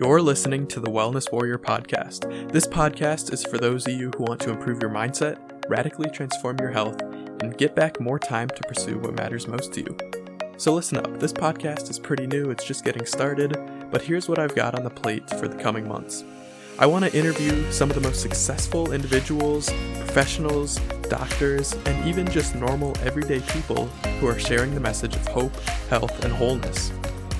You're listening to the Wellness Warrior podcast. This podcast is for those of you who want to improve your mindset, radically transform your health, and get back more time to pursue what matters most to you. So listen up, this podcast is pretty new, it's just getting started, but here's what I've got on the plate for the coming months. I want to interview some of the most successful individuals, professionals, doctors, and even just normal everyday people who are sharing the message of hope, health, and wholeness.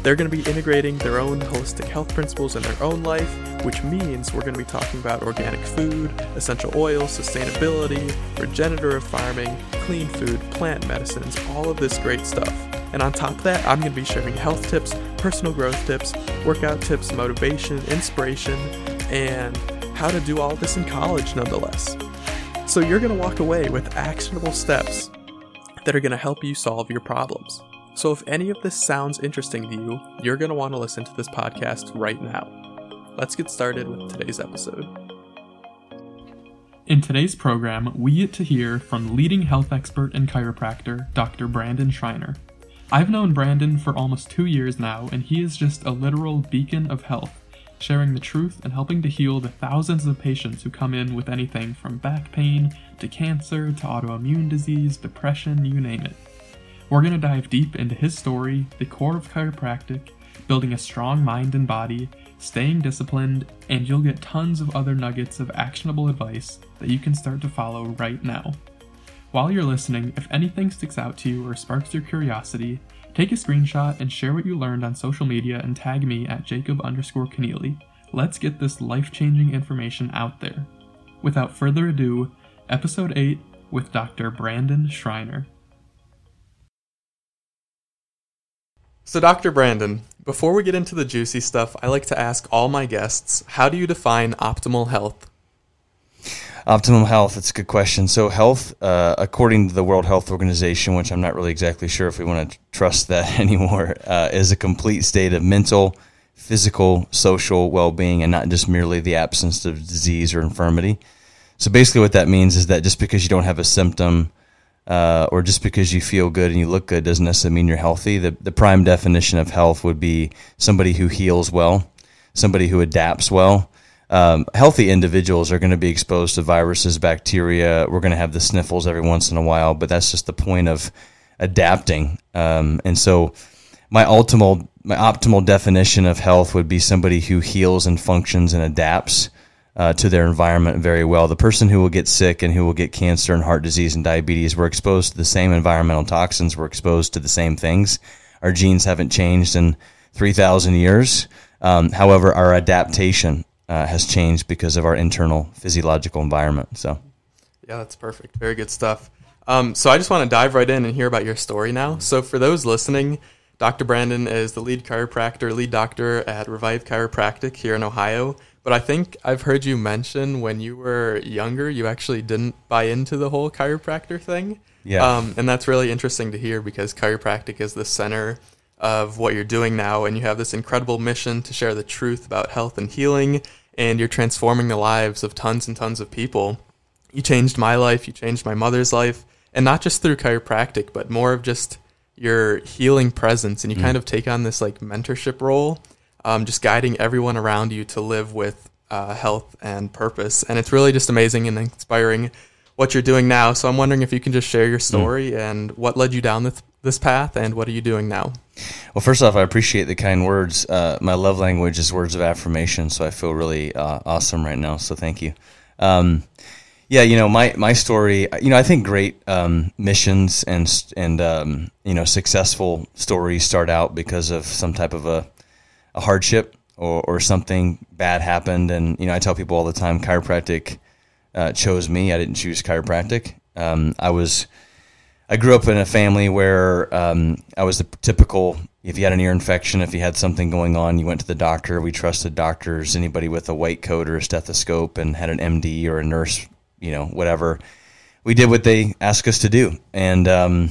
They're going to be integrating their own holistic health principles in their own life, which means we're going to be talking about organic food, essential oils, sustainability, regenerative farming, clean food, plant medicines, all of this great stuff. And on top of that, I'm going to be sharing health tips, personal growth tips, workout tips, motivation, inspiration, and how to do all this in college nonetheless. So you're going to walk away with actionable steps that are going to help you solve your problems. So if any of this sounds interesting to you, you're going to want to listen to this podcast right now. Let's get started with today's episode. In today's program, we get to hear from leading health expert and chiropractor, Dr. Brandon Shriner. I've known Brandon for almost two years now, and he is just a literal beacon of health, sharing the truth and helping to heal the thousands of patients who come in with anything from back pain to cancer to autoimmune disease, depression, you name it. We're going to dive deep into his story, the core of chiropractic, building a strong mind and body, staying disciplined, and you'll get tons of other nuggets of actionable advice that you can start to follow right now. While you're listening, if anything sticks out to you or sparks your curiosity, take a screenshot and share what you learned on social media and tag me at Jacob underscore Keneally. Let's get this life changing information out there. Without further ado, episode 8 with Dr. Brandon Shriner. So, Dr. Brandon, before we get into the juicy stuff, I like to ask all my guests how do you define optimal health? Optimal health, it's a good question. So, health, uh, according to the World Health Organization, which I'm not really exactly sure if we want to trust that anymore, uh, is a complete state of mental, physical, social well being, and not just merely the absence of disease or infirmity. So, basically, what that means is that just because you don't have a symptom, uh, or just because you feel good and you look good doesn't necessarily mean you're healthy. The, the prime definition of health would be somebody who heals well, somebody who adapts well. Um, healthy individuals are going to be exposed to viruses, bacteria. We're going to have the sniffles every once in a while, but that's just the point of adapting. Um, and so, my optimal my optimal definition of health would be somebody who heals and functions and adapts uh, to their environment very well. The person who will get sick and who will get cancer and heart disease and diabetes, we're exposed to the same environmental toxins. We're exposed to the same things. Our genes haven't changed in 3,000 years. Um, however, our adaptation uh, has changed because of our internal physiological environment. So, yeah, that's perfect. Very good stuff. Um, so, I just want to dive right in and hear about your story now. So, for those listening, Dr. Brandon is the lead chiropractor, lead doctor at Revive Chiropractic here in Ohio. But I think I've heard you mention when you were younger, you actually didn't buy into the whole chiropractor thing. Yeah. Um, and that's really interesting to hear because chiropractic is the center of what you're doing now. And you have this incredible mission to share the truth about health and healing. And you're transforming the lives of tons and tons of people. You changed my life, you changed my mother's life. And not just through chiropractic, but more of just your healing presence. And you mm. kind of take on this like mentorship role um, just guiding everyone around you to live with uh, health and purpose. And it's really just amazing and inspiring what you're doing now. So I'm wondering if you can just share your story mm. and what led you down this, this path and what are you doing now? Well, first off, I appreciate the kind words. Uh, my love language is words of affirmation, so I feel really uh, awesome right now. So thank you. Um, yeah, you know my my story. You know, I think great um, missions and and um, you know successful stories start out because of some type of a a hardship or, or something bad happened. And, you know, I tell people all the time chiropractic uh, chose me. I didn't choose chiropractic. Um, I was, I grew up in a family where um, I was the typical. If you had an ear infection, if you had something going on, you went to the doctor. We trusted doctors. Anybody with a white coat or a stethoscope and had an MD or a nurse, you know, whatever. We did what they asked us to do, and um,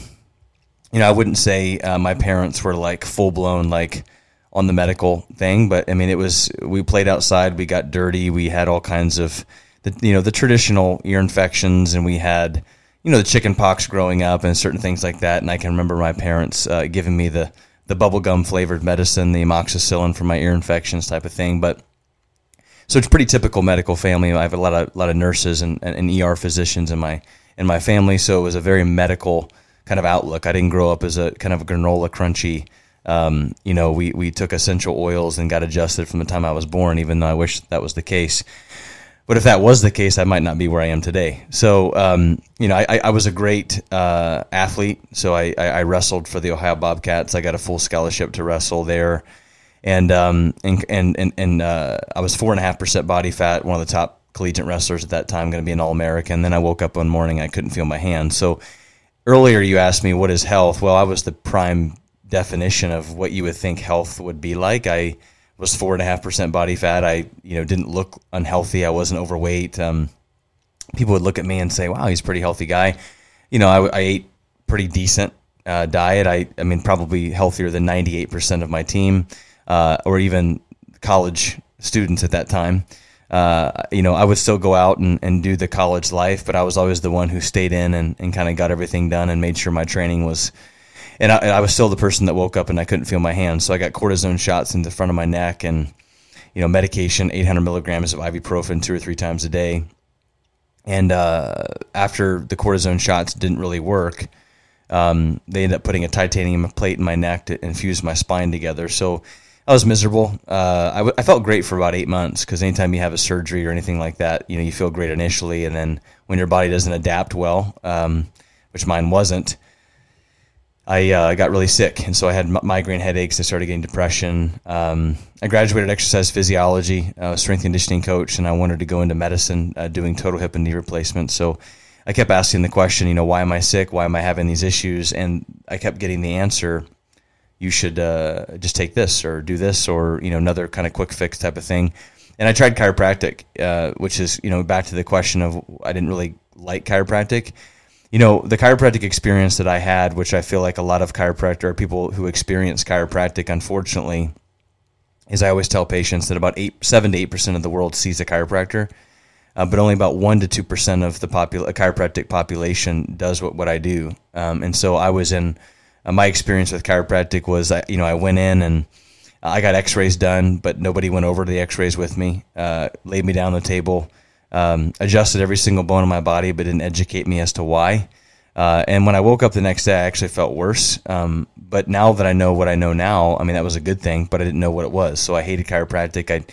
you know, I wouldn't say uh, my parents were like full blown like on the medical thing, but I mean, it was we played outside, we got dirty, we had all kinds of the you know the traditional ear infections, and we had you know the chicken pox growing up and certain things like that. And I can remember my parents uh, giving me the the bubblegum flavored medicine, the amoxicillin for my ear infections type of thing. But so it's pretty typical medical family. I have a lot of lot of nurses and, and, ER physicians in my in my family, so it was a very medical kind of outlook. I didn't grow up as a kind of a granola crunchy. Um, you know, we we took essential oils and got adjusted from the time I was born, even though I wish that was the case. But if that was the case, I might not be where I am today. So, um, you know, I, I, was a great uh, athlete. So I, I, wrestled for the Ohio Bobcats. I got a full scholarship to wrestle there, and um, and and and, uh, I was four and a half percent body fat, one of the top collegiate wrestlers at that time, going to be an All American. Then I woke up one morning, I couldn't feel my hands. So earlier, you asked me what is health. Well, I was the prime definition of what you would think health would be like. I was four and a half percent body fat. I you know didn't look unhealthy. I wasn't overweight. Um, people would look at me and say, "Wow, he's a pretty healthy guy." You know, I, I ate pretty decent uh, diet. I I mean, probably healthier than ninety eight percent of my team, uh, or even college students at that time. Uh, you know, I would still go out and, and do the college life, but I was always the one who stayed in and, and kind of got everything done and made sure my training was and I, I, was still the person that woke up and I couldn't feel my hands. So I got cortisone shots in the front of my neck and, you know, medication, 800 milligrams of ibuprofen two or three times a day. And uh, after the cortisone shots didn't really work, um, they ended up putting a titanium plate in my neck to infuse my spine together. So I was miserable. Uh, I, w- I felt great for about eight months because anytime you have a surgery or anything like that, you know, you feel great initially, and then when your body doesn't adapt well, um, which mine wasn't, I uh, got really sick, and so I had migraine headaches. I started getting depression. Um, I graduated exercise physiology, uh, strength conditioning coach, and I wanted to go into medicine, uh, doing total hip and knee replacement. So I kept asking the question, you know, why am I sick? Why am I having these issues? And I kept getting the answer, you should uh, just take this or do this or you know another kind of quick fix type of thing. And I tried chiropractic, uh, which is you know back to the question of I didn't really like chiropractic you know, the chiropractic experience that I had, which I feel like a lot of chiropractor or people who experience chiropractic, unfortunately, is I always tell patients that about eight, seven to eight percent of the world sees a chiropractor, uh, but only about one to two percent of the popul- chiropractic population does what, what I do. Um, and so I was in my experience with chiropractic was, I, you know, I went in and I got X-rays done, but nobody went over to the X-rays with me. Uh, laid me down on the table um, adjusted every single bone in my body, but didn't educate me as to why. Uh, and when I woke up the next day, I actually felt worse. Um, but now that I know what I know now, I mean, that was a good thing, but I didn't know what it was. So I hated chiropractic. I,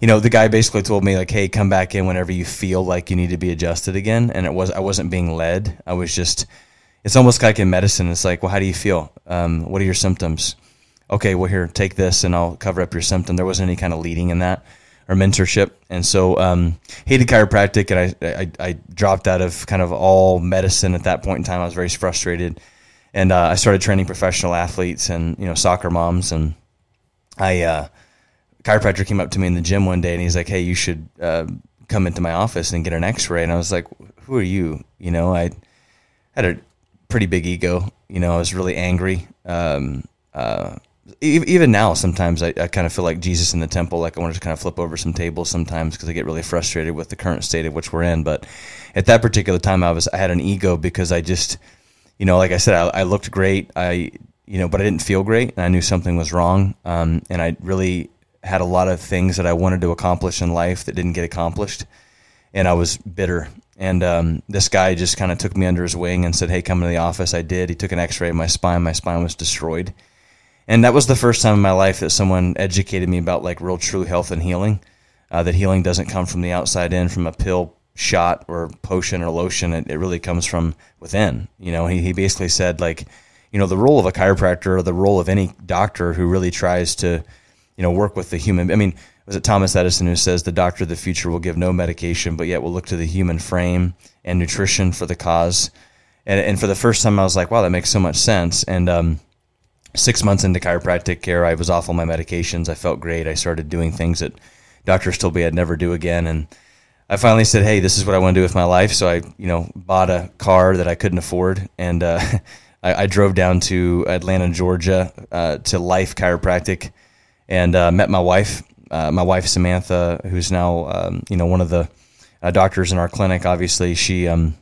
you know, the guy basically told me like, Hey, come back in whenever you feel like you need to be adjusted again. And it was, I wasn't being led. I was just, it's almost like in medicine. It's like, well, how do you feel? Um, what are your symptoms? Okay, well here, take this and I'll cover up your symptom. There wasn't any kind of leading in that or mentorship. And so, um, hated chiropractic, and I, I, I dropped out of kind of all medicine at that point in time. I was very frustrated, and uh, I started training professional athletes and you know soccer moms. And I uh, chiropractor came up to me in the gym one day, and he's like, "Hey, you should uh, come into my office and get an X-ray." And I was like, "Who are you?" You know, I had a pretty big ego. You know, I was really angry. Um, uh, even now, sometimes I, I kind of feel like Jesus in the temple. Like I want to kind of flip over some tables sometimes because I get really frustrated with the current state of which we're in. But at that particular time, I was I had an ego because I just, you know, like I said, I, I looked great. I, you know, but I didn't feel great, and I knew something was wrong. Um, and I really had a lot of things that I wanted to accomplish in life that didn't get accomplished, and I was bitter. And um, this guy just kind of took me under his wing and said, "Hey, come to the office." I did. He took an X-ray of my spine. My spine was destroyed and that was the first time in my life that someone educated me about like real true health and healing uh, that healing doesn't come from the outside in from a pill shot or potion or lotion it, it really comes from within you know he, he basically said like you know the role of a chiropractor or the role of any doctor who really tries to you know work with the human i mean was it thomas edison who says the doctor of the future will give no medication but yet will look to the human frame and nutrition for the cause and, and for the first time i was like wow that makes so much sense and um, six months into chiropractic care, I was off all my medications. I felt great. I started doing things that doctors told me I'd never do again. And I finally said, Hey, this is what I want to do with my life. So I, you know, bought a car that I couldn't afford. And, uh, I, I, drove down to Atlanta, Georgia, uh, to Life Chiropractic and, uh, met my wife, uh, my wife, Samantha, who's now, um, you know, one of the uh, doctors in our clinic. Obviously she, um,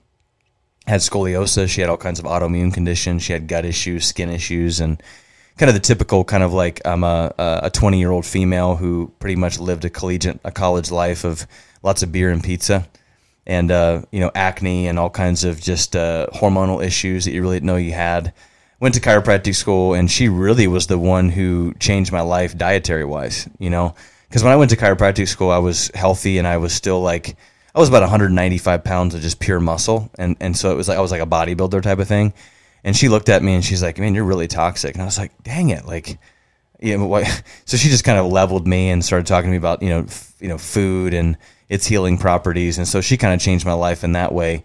had scoliosis. She had all kinds of autoimmune conditions. She had gut issues, skin issues, and kind of the typical kind of like I'm a a 20 year old female who pretty much lived a collegiate a college life of lots of beer and pizza and uh, you know acne and all kinds of just uh, hormonal issues that you really didn't know you had. Went to chiropractic school, and she really was the one who changed my life dietary wise. You know, because when I went to chiropractic school, I was healthy and I was still like I was about 195 pounds of just pure muscle, and and so it was like I was like a bodybuilder type of thing. And she looked at me and she's like, "Man, you're really toxic." And I was like, "Dang it!" Like, know, what? so she just kind of leveled me and started talking to me about you know f- you know food and its healing properties. And so she kind of changed my life in that way.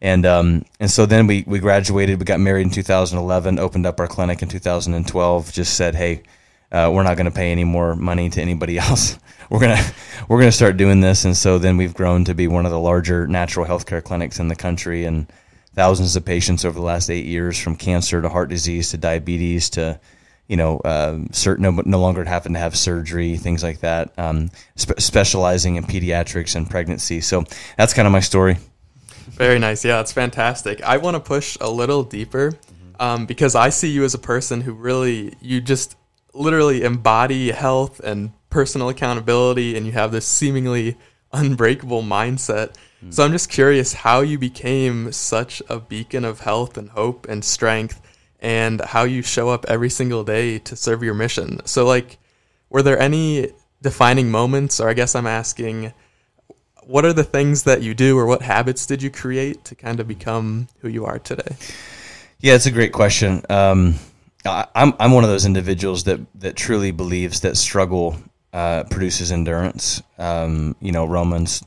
And um, and so then we we graduated. We got married in 2011. Opened up our clinic in 2012. Just said, hey, uh, we're not going to pay any more money to anybody else. we're gonna we're gonna start doing this. And so then we've grown to be one of the larger natural healthcare clinics in the country, and thousands of patients over the last eight years, from cancer to heart disease to diabetes to you know, uh, certain, no, no longer having to have surgery, things like that, um, spe- specializing in pediatrics and pregnancy. So that's kind of my story. Very nice. Yeah, it's fantastic. I want to push a little deeper um, because I see you as a person who really, you just literally embody health and personal accountability, and you have this seemingly unbreakable mindset. So I'm just curious how you became such a beacon of health and hope and strength and how you show up every single day to serve your mission. So, like, were there any defining moments, or I guess I'm asking, what are the things that you do, or what habits did you create to kind of become who you are today? Yeah, it's a great question. Um, I'm I'm one of those individuals that that truly believes that struggle uh, produces endurance. Um, you know, Romans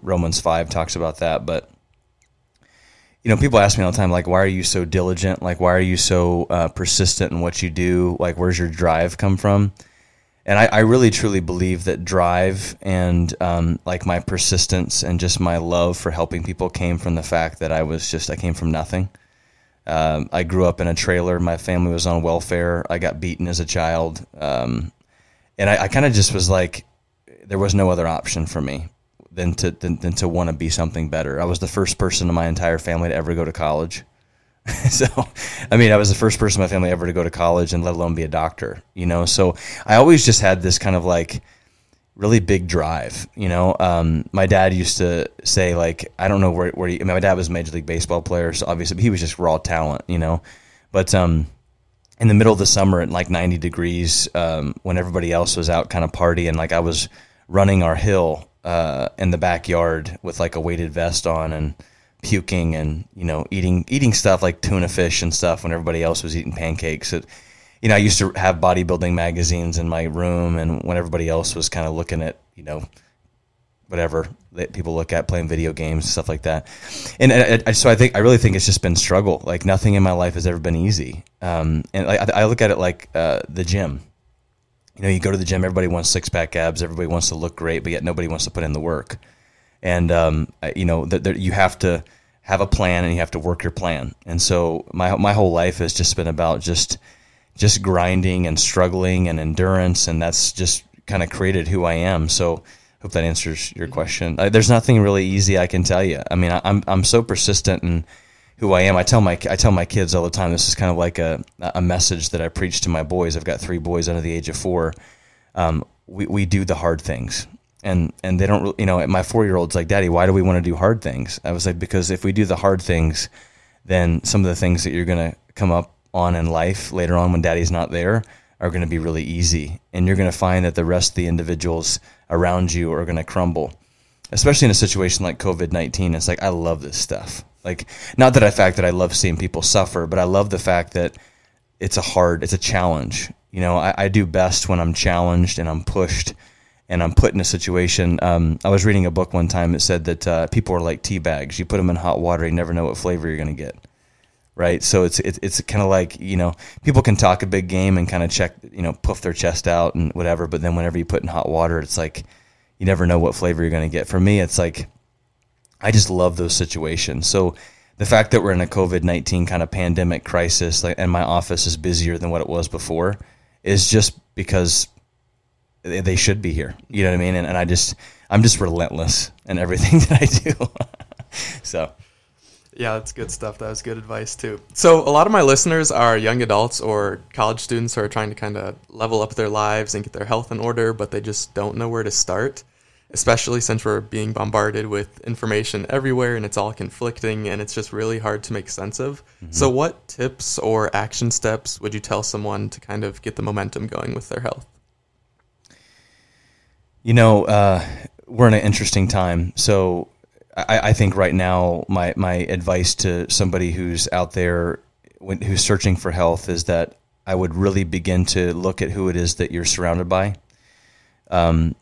Romans five talks about that, but you know, people ask me all the time, like, why are you so diligent? Like, why are you so uh, persistent in what you do? Like, where's your drive come from? And I, I really truly believe that drive and um, like my persistence and just my love for helping people came from the fact that I was just, I came from nothing. Um, I grew up in a trailer. My family was on welfare. I got beaten as a child. Um, and I, I kind of just was like, there was no other option for me than to than, than to want to be something better. I was the first person in my entire family to ever go to college. so, I mean, I was the first person in my family ever to go to college and let alone be a doctor, you know? So I always just had this kind of like really big drive, you know? Um, my dad used to say like, I don't know where, where he, I mean, my dad was a major league baseball player. So obviously he was just raw talent, you know? But, um, in the middle of the summer at like 90 degrees, um, when everybody else was out kind of partying, like I was running our hill uh, in the backyard with like a weighted vest on and puking and you know eating eating stuff like tuna fish and stuff when everybody else was eating pancakes. It, you know, I used to have bodybuilding magazines in my room, and when everybody else was kind of looking at you know whatever that people look at playing video games stuff like that and I, I, so i think i really think it's just been struggle like nothing in my life has ever been easy um, and I, I, look at it like uh, the gym you know, you go to the gym, everybody wants six pack abs, everybody wants to look great, but yet nobody wants to put in the work. And um, you know, that you have to have a plan and you have to work your plan. And so my my whole life has just been about just just grinding and struggling and endurance, and that's just kind of created who I am. So hope that answers your question. there's nothing really easy I can tell you. I mean, I, I'm I'm so persistent and who I am. I tell my I tell my kids all the time. This is kind of like a a message that I preach to my boys. I've got three boys under the age of four. Um, we we do the hard things, and and they don't. Really, You know, my four year old's like, Daddy, why do we want to do hard things? I was like, because if we do the hard things, then some of the things that you're gonna come up on in life later on when Daddy's not there are going to be really easy, and you're going to find that the rest of the individuals around you are going to crumble. Especially in a situation like COVID nineteen, it's like I love this stuff. Like, not that I fact that I love seeing people suffer, but I love the fact that it's a hard, it's a challenge. You know, I, I do best when I'm challenged and I'm pushed and I'm put in a situation. Um, I was reading a book one time that said that uh, people are like tea bags. You put them in hot water, you never know what flavor you're going to get. Right. So it's, it's, it's kind of like, you know, people can talk a big game and kind of check, you know, puff their chest out and whatever. But then whenever you put in hot water, it's like, you never know what flavor you're going to get. For me, it's like, I just love those situations. So the fact that we're in a COVID nineteen kind of pandemic crisis, like, and my office is busier than what it was before, is just because they should be here. You know what I mean? And, and I just, I'm just relentless in everything that I do. so. Yeah, that's good stuff. That was good advice too. So, a lot of my listeners are young adults or college students who are trying to kind of level up their lives and get their health in order, but they just don't know where to start, especially since we're being bombarded with information everywhere and it's all conflicting and it's just really hard to make sense of. Mm-hmm. So, what tips or action steps would you tell someone to kind of get the momentum going with their health? You know, uh, we're in an interesting time. So, I, I, think right now my my advice to somebody who's out there when, who's searching for health is that I would really begin to look at who it is that you're surrounded by. Um,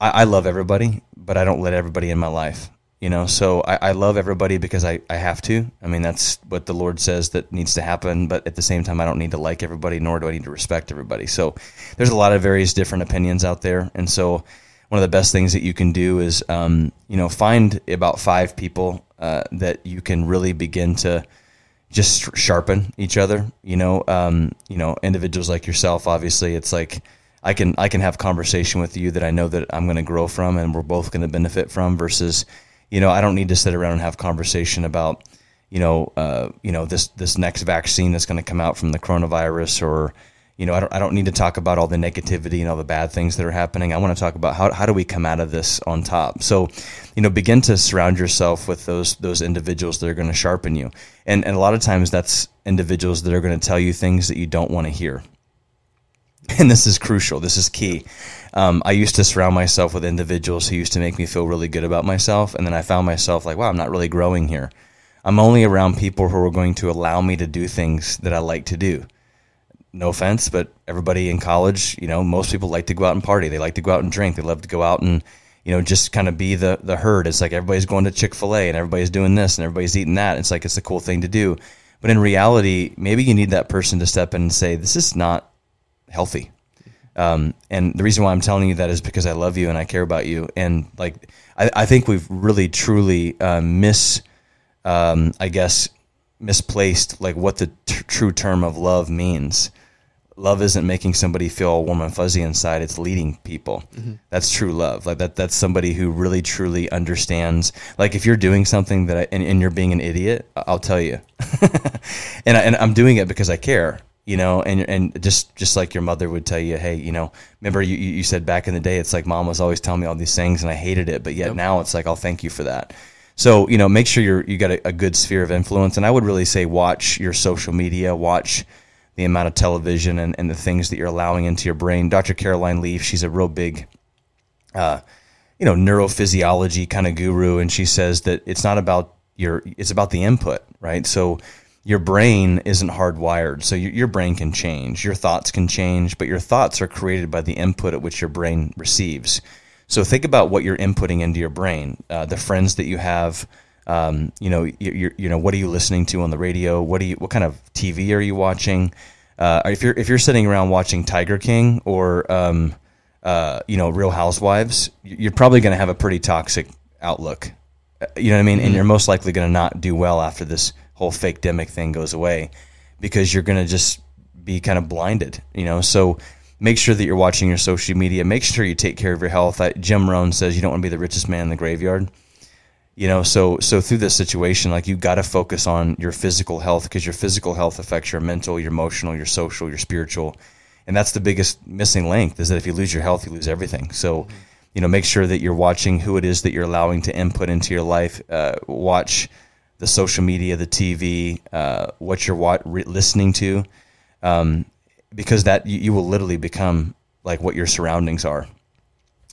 I, I love everybody, but I don't let everybody in my life. You know, so I, I love everybody because I, I have to. I mean, that's what the Lord says that needs to happen. But at the same time, I don't need to like everybody, nor do I need to respect everybody. So there's a lot of various different opinions out there, and so one of the best things that you can do is um, you know find about five people uh, that you can really begin to just sharpen each other. You know, um, you know, individuals like yourself. Obviously, it's like I can I can have conversation with you that I know that I'm going to grow from, and we're both going to benefit from. Versus, you know, I don't need to sit around and have conversation about you know uh, you know this this next vaccine that's going to come out from the coronavirus or you know, I don't, I don't need to talk about all the negativity and all the bad things that are happening. I want to talk about how, how do we come out of this on top. So, you know, begin to surround yourself with those those individuals that are going to sharpen you. And and a lot of times that's individuals that are going to tell you things that you don't want to hear. And this is crucial. This is key. Um, I used to surround myself with individuals who used to make me feel really good about myself, and then I found myself like, wow, I'm not really growing here. I'm only around people who are going to allow me to do things that I like to do no offense, but everybody in college, you know, most people like to go out and party. They like to go out and drink. They love to go out and, you know, just kind of be the the herd. It's like everybody's going to Chick Fil A and everybody's doing this and everybody's eating that. It's like it's a cool thing to do, but in reality, maybe you need that person to step in and say, "This is not healthy." Um, and the reason why I'm telling you that is because I love you and I care about you. And like, I, I think we've really truly uh, miss, um, I guess, misplaced like what the true term of love means love isn't making somebody feel warm and fuzzy inside it's leading people. Mm-hmm. that's true love. Like that that's somebody who really truly understands. Like if you're doing something that I, and, and you're being an idiot i'll tell you. And, I, and i'm doing it because i care you know? And and just just like your mother would tell you hey you know remember you, you said back in the day it's like mom was always telling me all these things and i hated it but yet yep. now it's like i'll thank you for that. So you know make sure you're you got a, a good sphere of influence. And i would really say watch your social media watch the amount of television and, and the things that you're allowing into your brain. Dr. Caroline Leaf, she's a real big, uh, you know, neurophysiology kind of guru, and she says that it's not about your, it's about the input, right? So your brain isn't hardwired, so your, your brain can change, your thoughts can change, but your thoughts are created by the input at which your brain receives. So think about what you're inputting into your brain, uh, the friends that you have. Um, you know, you, you know, what are you listening to on the radio? What do you, what kind of TV are you watching? Uh, if you're if you're sitting around watching Tiger King or um, uh, you know Real Housewives, you're probably going to have a pretty toxic outlook. Uh, you know what I mean? Mm-hmm. And you're most likely going to not do well after this whole fake demic thing goes away because you're going to just be kind of blinded. You know, so make sure that you're watching your social media. Make sure you take care of your health. I, Jim Rohn says you don't want to be the richest man in the graveyard you know so so through this situation like you got to focus on your physical health because your physical health affects your mental your emotional your social your spiritual and that's the biggest missing link is that if you lose your health you lose everything so mm-hmm. you know make sure that you're watching who it is that you're allowing to input into your life uh, watch the social media the tv uh, what you're wa- re- listening to um, because that you, you will literally become like what your surroundings are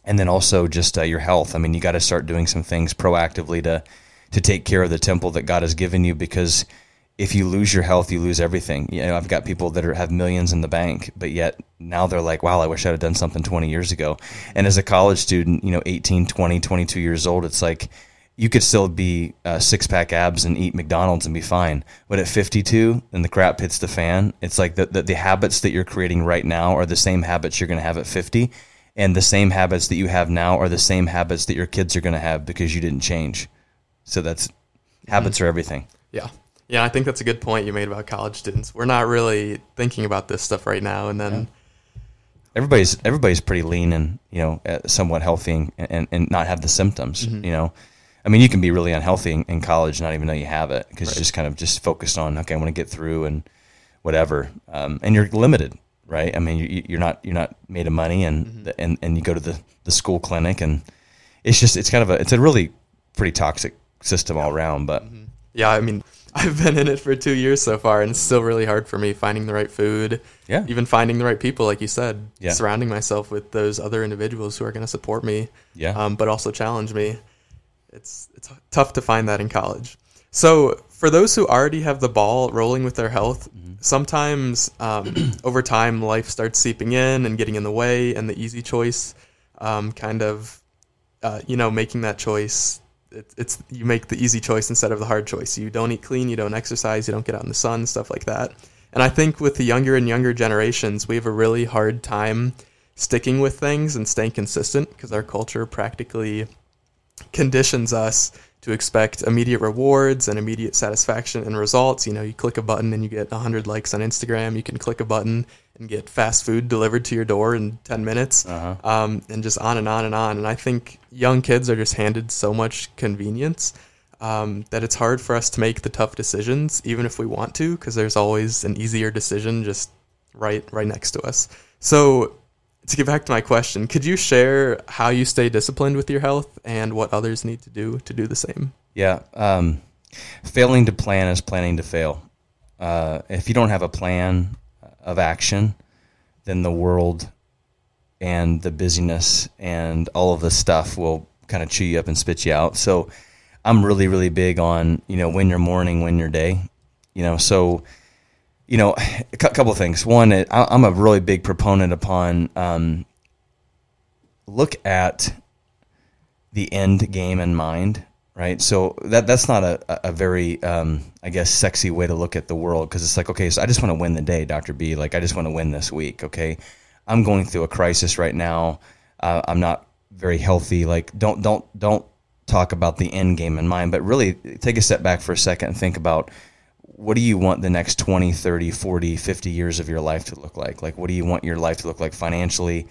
and then also just uh, your health. I mean, you got to start doing some things proactively to to take care of the temple that God has given you because if you lose your health, you lose everything. You know, I've got people that are, have millions in the bank, but yet now they're like, wow, I wish I'd have done something 20 years ago. And as a college student, you know, 18, 20, 22 years old, it's like you could still be uh, six pack abs and eat McDonald's and be fine. But at 52 and the crap hits the fan, it's like the, the, the habits that you're creating right now are the same habits you're going to have at 50 and the same habits that you have now are the same habits that your kids are going to have because you didn't change. So that's habits mm-hmm. are everything. Yeah. Yeah, I think that's a good point you made about college students. We're not really thinking about this stuff right now and then yeah. everybody's everybody's pretty lean and, you know, uh, somewhat healthy and, and, and not have the symptoms, mm-hmm. you know. I mean, you can be really unhealthy in, in college not even know you have it because Right. you're just kind of just focused on okay, I want to get through and whatever, um, and you're limited, right? I mean, you, you're not you're not made of money, and Mm-hmm. and and you go to the the school clinic, and it's just it's kind of a it's a really pretty toxic system all around. But Yeah, I mean, I've been in it for two years so far, and it's still really hard for me finding the right food. Yeah. Even finding the right people, like you said. Yeah. Surrounding myself with those other individuals who are going to support me. Yeah. Um, but also challenge me. It's it's tough to find that in college. So for those who already have the ball rolling with their health, sometimes um, over time life starts seeping in and getting in the way, and the easy choice, um, kind of, uh, you know, making that choice. It, it's you make the easy choice instead of the hard choice. You don't eat clean, you don't exercise, you don't get out in the sun, stuff like that. And I think with the younger and younger generations, we have a really hard time sticking with things and staying consistent because our culture practically conditions us to expect immediate rewards and immediate satisfaction and results. You know, you click a button and you get 100 likes on Instagram. You can click a button and get fast food delivered to your door in 10 minutes, um, and just on and on and on. And I think young kids are just handed so much convenience um, that it's hard for us to make the tough decisions, even if we want to, because there's always an easier decision just right right next to us. So to get back to my question, could you share how you stay disciplined with your health and what others need to do to do the same? Yeah. Um, failing to plan is planning to fail. Uh, if you don't have a plan of action, then the world and the busyness and all of the stuff will kind of chew you up and spit you out. So I'm really, really big on, you know, when your morning, when your day, you know, so, you know, a couple of things. One, I'm a really big proponent upon, um, look at the end game in mind, right? So that that's not a, a very um, I guess sexy way to look at the world because it's like okay, so I just want to win the day, Doctor B. Like I just want to win this week. Okay, I'm going through a crisis right now. Uh, I'm not very healthy. Like don't don't don't talk about the end game in mind, but really take a step back for a second and think about what do you want the next 20, 30, 40, 50 years of your life to look like? Like what do you want your life to look like financially?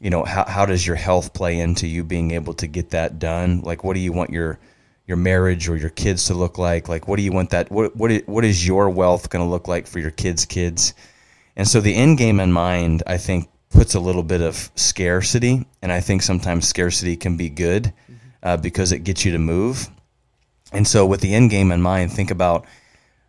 you know how, how does your health play into you being able to get that done? Like what do you want your your marriage or your kids to look like? Like what do you want that what what is, what is your wealth going to look like for your kids kids? And so the end game in mind i think puts a little bit of scarcity and i think sometimes scarcity can be good uh, because it gets you to move. And so with the end game in mind think about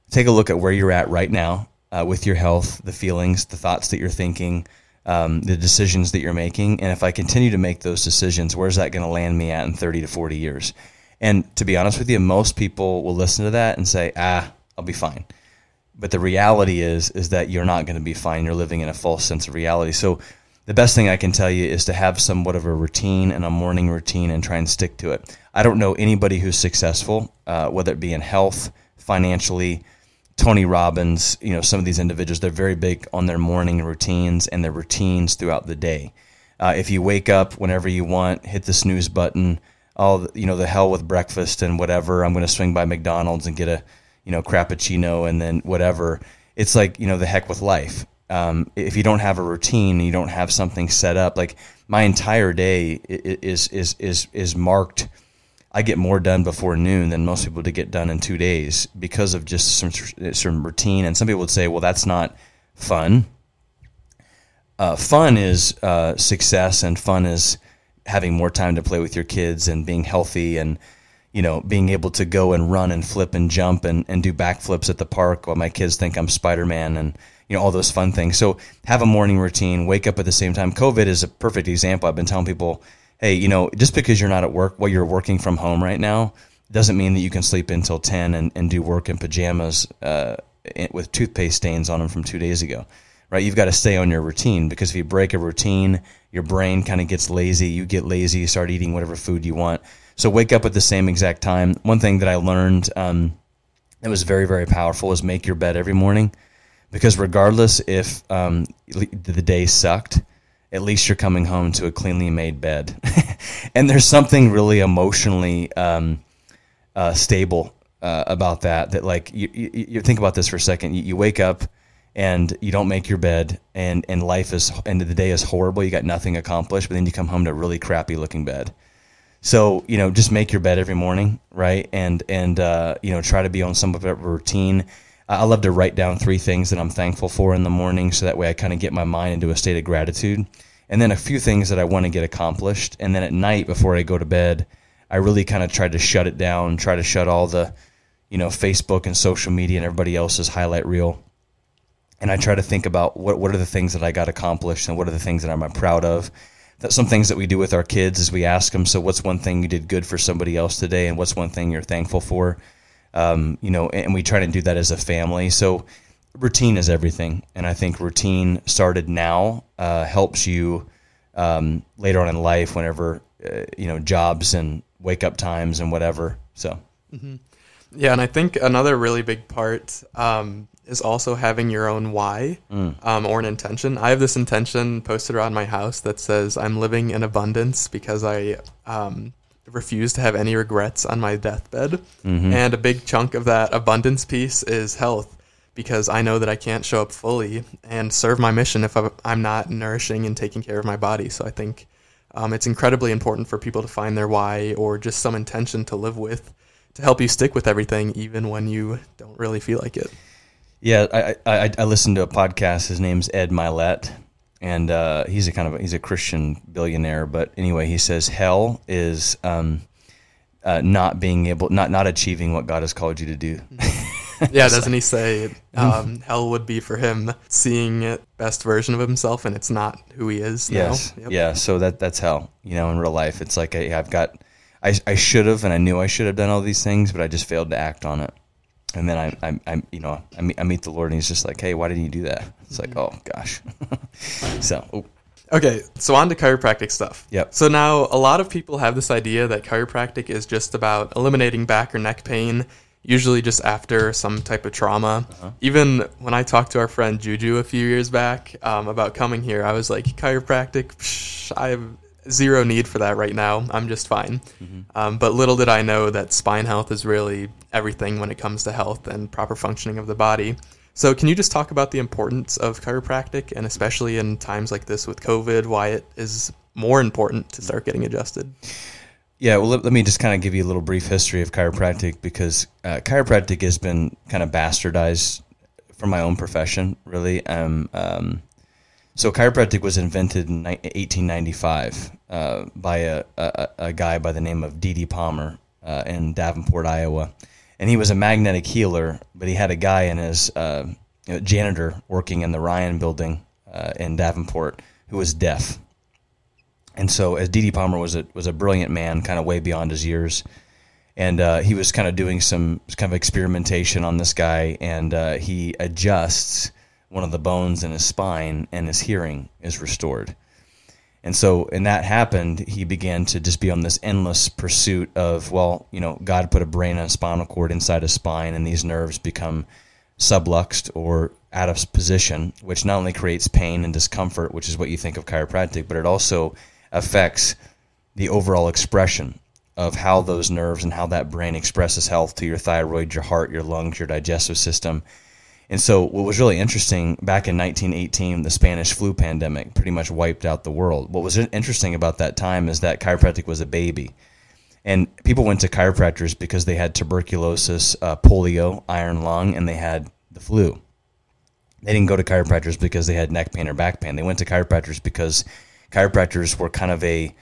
take a look at where you're at right now uh, with your health, the feelings, the thoughts that you're thinking, um, the decisions that you're making. And if I continue to make those decisions, where's that going to land me at in 30 to 40 years? And to be honest with you, most people will listen to that and say, ah, I'll be fine. But the reality is, is that you're not going to be fine. You're living in a false sense of reality. So the best thing I can tell you is to have somewhat of a routine and a morning routine and try and stick to it. I don't know anybody who's successful, uh, whether it be in health, financially, Tony Robbins, you know, some of these individuals, they're very big on their morning routines and their routines throughout the day. Uh, if you wake up whenever you want, hit the snooze button, all you know, the hell with breakfast and whatever. I'm going to swing by McDonald's and get a, you know, crappuccino and then whatever. It's like, you know, the heck with life. Um, if you don't have a routine, you don't have something set up. Like my entire day is is is is marked. I get more done before noon than most people to get done in two days because of just some some routine. And some people would say, well, that's not fun. Uh, fun is uh, success, and fun is having more time to play with your kids and being healthy and you know being able to go and run and flip and jump and, and do backflips at the park while my kids think I'm Spider Man and you know all those fun things. So have a morning routine, wake up at the same time. COVID is a perfect example. I've been telling people, hey, you know, just because you're not at work while you're working from home right now doesn't mean that you can sleep until 10 and, and do work in pajamas uh, with toothpaste stains on them from two days ago right? You've got to stay on your routine because if you break a routine, your brain kind of gets lazy. You get lazy, you start eating whatever food you want. So wake up at the same exact time. One thing that I learned um, that was very, very powerful is make your bed every morning because regardless if um, the day sucked, at least you're coming home to a cleanly made bed. and there's something really emotionally um, uh, stable uh, about that. That like you, you, you think about this for a second. You, you wake up and you don't make your bed, and and life is end of the day is horrible. You got nothing accomplished, but then you come home to a really crappy looking bed. So you know, just make your bed every morning, right? And and uh, you know, try to be on some of a routine. I love to write down three things that I'm thankful for in the morning, so that way I kind of get my mind into a state of gratitude. And then a few things that I want to get accomplished. And then at night before I go to bed, I really kind of try to shut it down, try to shut all the, you know, Facebook and social media and everybody else's highlight reel. And I try to think about what what are the things that I got accomplished and what are the things that I'm proud of that some things that we do with our kids is we ask them, so what's one thing you did good for somebody else today, and what's one thing you're thankful for? Um, you know, and we try to do that as a family. So routine is everything, and I think routine started now uh, helps you um, later on in life, whenever uh, you know jobs and wake up times and whatever. So. Mm-hmm. Yeah, and I think another really big part um, is also having your own why mm. um, or an intention. I have this intention posted around my house that says I'm living in abundance because I um, refuse to have any regrets on my deathbed. Mm-hmm. And a big chunk of that abundance piece is health because I know that I can't show up fully and serve my mission if I'm not nourishing and taking care of my body. So I think um, it's incredibly important for people to find their why or just some intention to live with to help you stick with everything even when you don't really feel like it. Yeah, I, I, I listened to a podcast. His name's Ed Mylett, and uh, he's a kind of a, he's a Christian billionaire. But anyway, he says hell is um, uh, not being able, not not achieving what God has called you to do. yeah, doesn't he say um, hell would be for him seeing best version of himself, and it's not who he is. Yes, yep. yeah. So that that's hell. You know, in real life, it's like I, I've got, I I should have, and I knew I should have done all these things, but I just failed to act on it and then I, I, I, you know, I meet, I meet the Lord, and He's just like, "Hey, why didn't you do that?" It's like, "Oh gosh." so, oh. okay, so on to chiropractic stuff. Yep. So now a lot of people have this idea that chiropractic is just about eliminating back or neck pain, usually just after some type of trauma. Uh-huh. Even when I talked to our friend Juju a few years back um, about coming here, I was like, chiropractic. Psh, I zero need for that right now. I'm just fine. Mm-hmm. Um, but little did I know that spine health is really everything when it comes to health and proper functioning of the body. So, can you just talk about the importance of chiropractic, and especially in times like this with COVID, why it is more important to start getting adjusted? Yeah, well, let, let me just kind of give you a little brief history of chiropractic because uh, chiropractic has been kind of bastardized from my own profession, really. Um, um, so chiropractic was invented in 1895 uh, by a, a, a, guy by the name of D.D. Palmer uh, in Davenport, Iowa, and he was a magnetic healer. But he had a guy in his uh, janitor working in the Ryan Building uh, in Davenport who was deaf, and so as D.D. Palmer was a was a brilliant man, kind of way beyond his years. And uh, he was kind of doing some kind of experimentation on this guy, and uh, he adjusts one of the bones in his spine and his hearing is restored. And so, and that happened, he began to just be on this endless pursuit of, well, you know, God put a brain and a spinal cord inside his spine, and these nerves become subluxed or out of position, which not only creates pain and discomfort, which is what you think of chiropractic, but it also affects the overall expression of how those nerves and how that brain expresses health to your thyroid, your heart, your lungs, your digestive system and so, what was really interesting back in 1918, the Spanish flu pandemic pretty much wiped out the world. What was interesting about that time is that chiropractic was a baby. And people went to chiropractors because they had tuberculosis, uh, polio, iron lung, and they had the flu. They didn't go to chiropractors because they had neck pain or back pain. They went to chiropractors because chiropractors were kind of a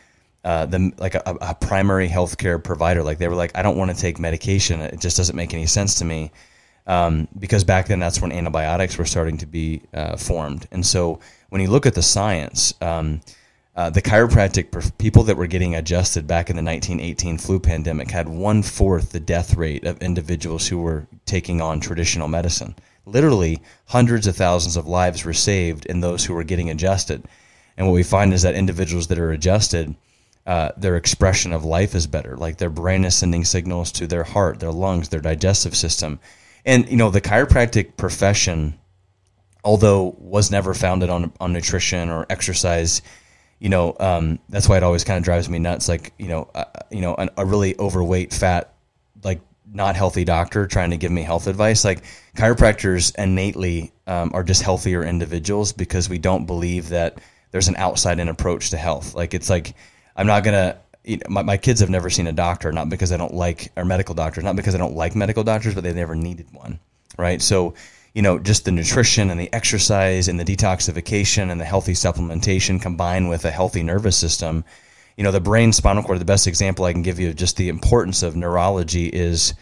uh, the like a, a primary healthcare provider. Like they were like, I don't want to take medication. It just doesn't make any sense to me um, because back then that's when antibiotics were starting to be uh, formed. And so when you look at the science, um, uh, the chiropractic people that were getting adjusted back in the 1918 flu pandemic had one fourth the death rate of individuals who were taking on traditional medicine. Literally, hundreds of thousands of lives were saved in those who were getting adjusted. And what we find is that individuals that are adjusted, uh, their expression of life is better. Like their brain is sending signals to their heart, their lungs, their digestive system and you know, the chiropractic profession, although was never founded on on nutrition or exercise, you know, um, that's why it always kind of drives me nuts. Like you know, uh, you know, an, a really overweight, fat, like not healthy doctor trying to give me health advice. Like chiropractors innately um, are just healthier individuals because we don't believe that there's an outside in approach to health. Like it's like I'm not gonna you know, my, my kids have never seen a doctor, not because I don't like, our medical doctors, not because I don't like medical doctors, but they never needed one, right? So, you know, just the nutrition and the exercise and the detoxification and the healthy supplementation combined with a healthy nervous system. You know, the brain spinal cord, the best example I can give you of just the importance of neurology is,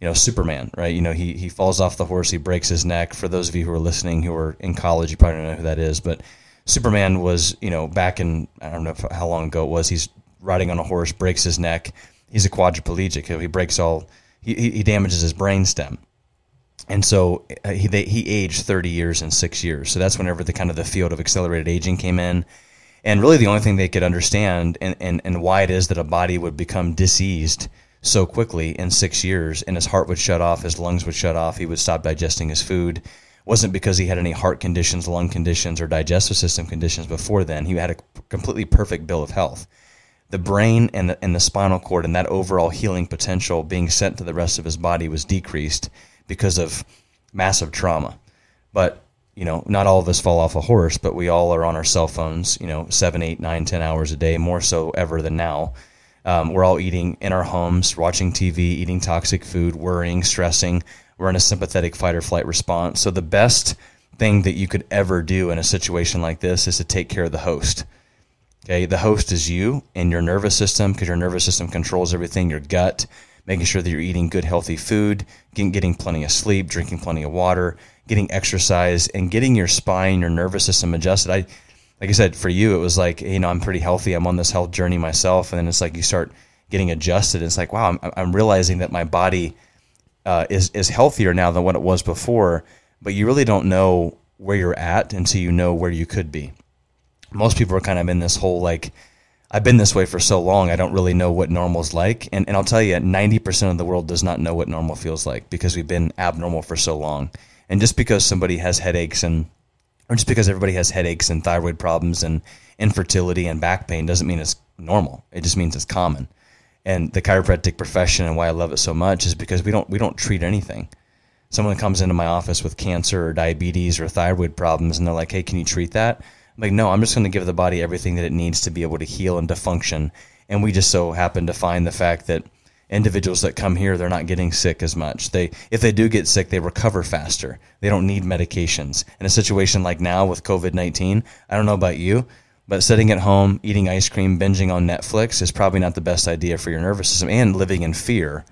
you know, Superman, right? You know, he, he falls off the horse, he breaks his neck. For those of you who are listening who are in college, you probably don't know who that is, but Superman was, you know, back in, I don't know how long ago it was, he's riding on a horse, breaks his neck. He's a quadriplegic. He breaks all, he, he damages his brain stem. And so uh, he, they, he aged 30 years in six years. So that's whenever the kind of the field of accelerated aging came in. And really the only thing they could understand and, and, and why it is that a body would become diseased so quickly in six years and his heart would shut off, his lungs would shut off, he would stop digesting his food wasn't because he had any heart conditions, lung conditions, or digestive system conditions before then. He had a completely perfect bill of health the brain and the, and the spinal cord and that overall healing potential being sent to the rest of his body was decreased because of massive trauma. But you know, not all of us fall off a horse, but we all are on our cell phones, you know, seven, eight, nine, ten hours a day, more so ever than now. Um, we're all eating in our homes, watching TV, eating toxic food, worrying, stressing. We're in a sympathetic fight or flight response. So the best thing that you could ever do in a situation like this is to take care of the host Okay, the host is you and your nervous system because your nervous system controls everything, your gut, making sure that you're eating good, healthy food, getting, getting plenty of sleep, drinking plenty of water, getting exercise, and getting your spine, your nervous system adjusted. I, like I said, for you, it was like, you know, I'm pretty healthy. I'm on this health journey myself. And then it's like you start getting adjusted. It's like, wow, I'm, I'm realizing that my body uh, is, is healthier now than what it was before. But you really don't know where you're at until you know where you could be most people are kind of in this whole like I've been this way for so long, I don't really know what normal's like. And, and I'll tell you, 90% of the world does not know what normal feels like because we've been abnormal for so long. And just because somebody has headaches and, or just because everybody has headaches and thyroid problems and infertility and back pain doesn't mean it's normal. It just means it's common. And the chiropractic profession and why I love it so much is because we don't, we don't treat anything. Someone comes into my office with cancer or diabetes or thyroid problems and they're like, hey, can you treat that? Like, no, I'm just going to give the body everything that it needs to be able to heal and to function. And we just so happen to find the fact that individuals that come here, they're not getting sick as much. They, if they do get sick, they recover faster. They don't need medications. In a situation like now with COVID 19, I don't know about you, but sitting at home, eating ice cream, binging on Netflix is probably not the best idea for your nervous system and living in fear,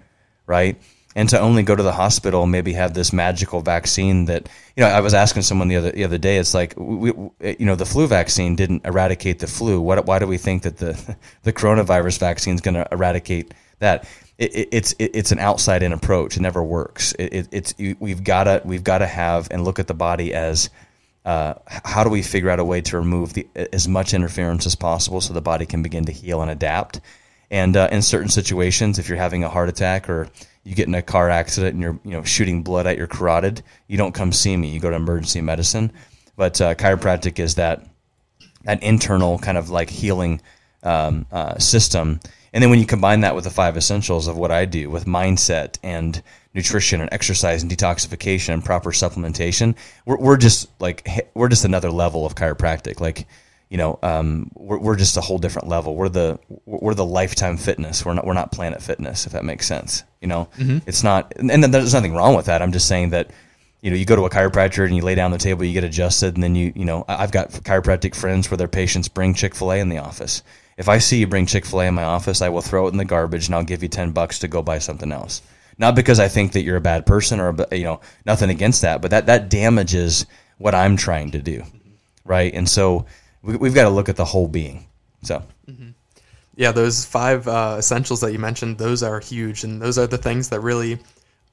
right? And to only go to the hospital and maybe have this magical vaccine that you know I was asking someone the other the other day it's like we, you know the flu vaccine didn't eradicate the flu. What, why do we think that the the coronavirus vaccine is going to eradicate that? It, it, it's it, it's an outside in approach. It never works. It's we've got to we've got to have and look at the body as uh, how do we figure out a way to remove the, as much interference as possible so the body can begin to heal and adapt? And uh, in certain situations if you're having a heart attack or you get in a car accident and you're you know shooting blood at your carotid, you don't come see me. You go to emergency medicine. But uh, chiropractic is that that internal kind of like healing um, uh, system. And then when you combine that with the five essentials of what I do with mindset and nutrition and exercise and detoxification and proper supplementation, we're, we're just like we're just another level of chiropractic. Like you know, um, we're, we're just a whole different level. We're the we're the lifetime fitness. We're not we're not Planet Fitness, if that makes sense. You know, mm-hmm. it's not, and, and there's nothing wrong with that. I'm just saying that you know, you go to a chiropractor and you lay down the table, you get adjusted, and then you, you know, I've got chiropractic friends where their patients bring Chick fil A in the office. If I see you bring Chick fil A in my office, I will throw it in the garbage and I'll give you 10 bucks to go buy something else. Not because I think that you're a bad person or, you know, nothing against that, but that, that damages what I'm trying to do. Right. And so, we, have got to look at the whole being. So, mm-hmm. yeah, those five uh, essentials that you mentioned, those are huge, and those are the things that really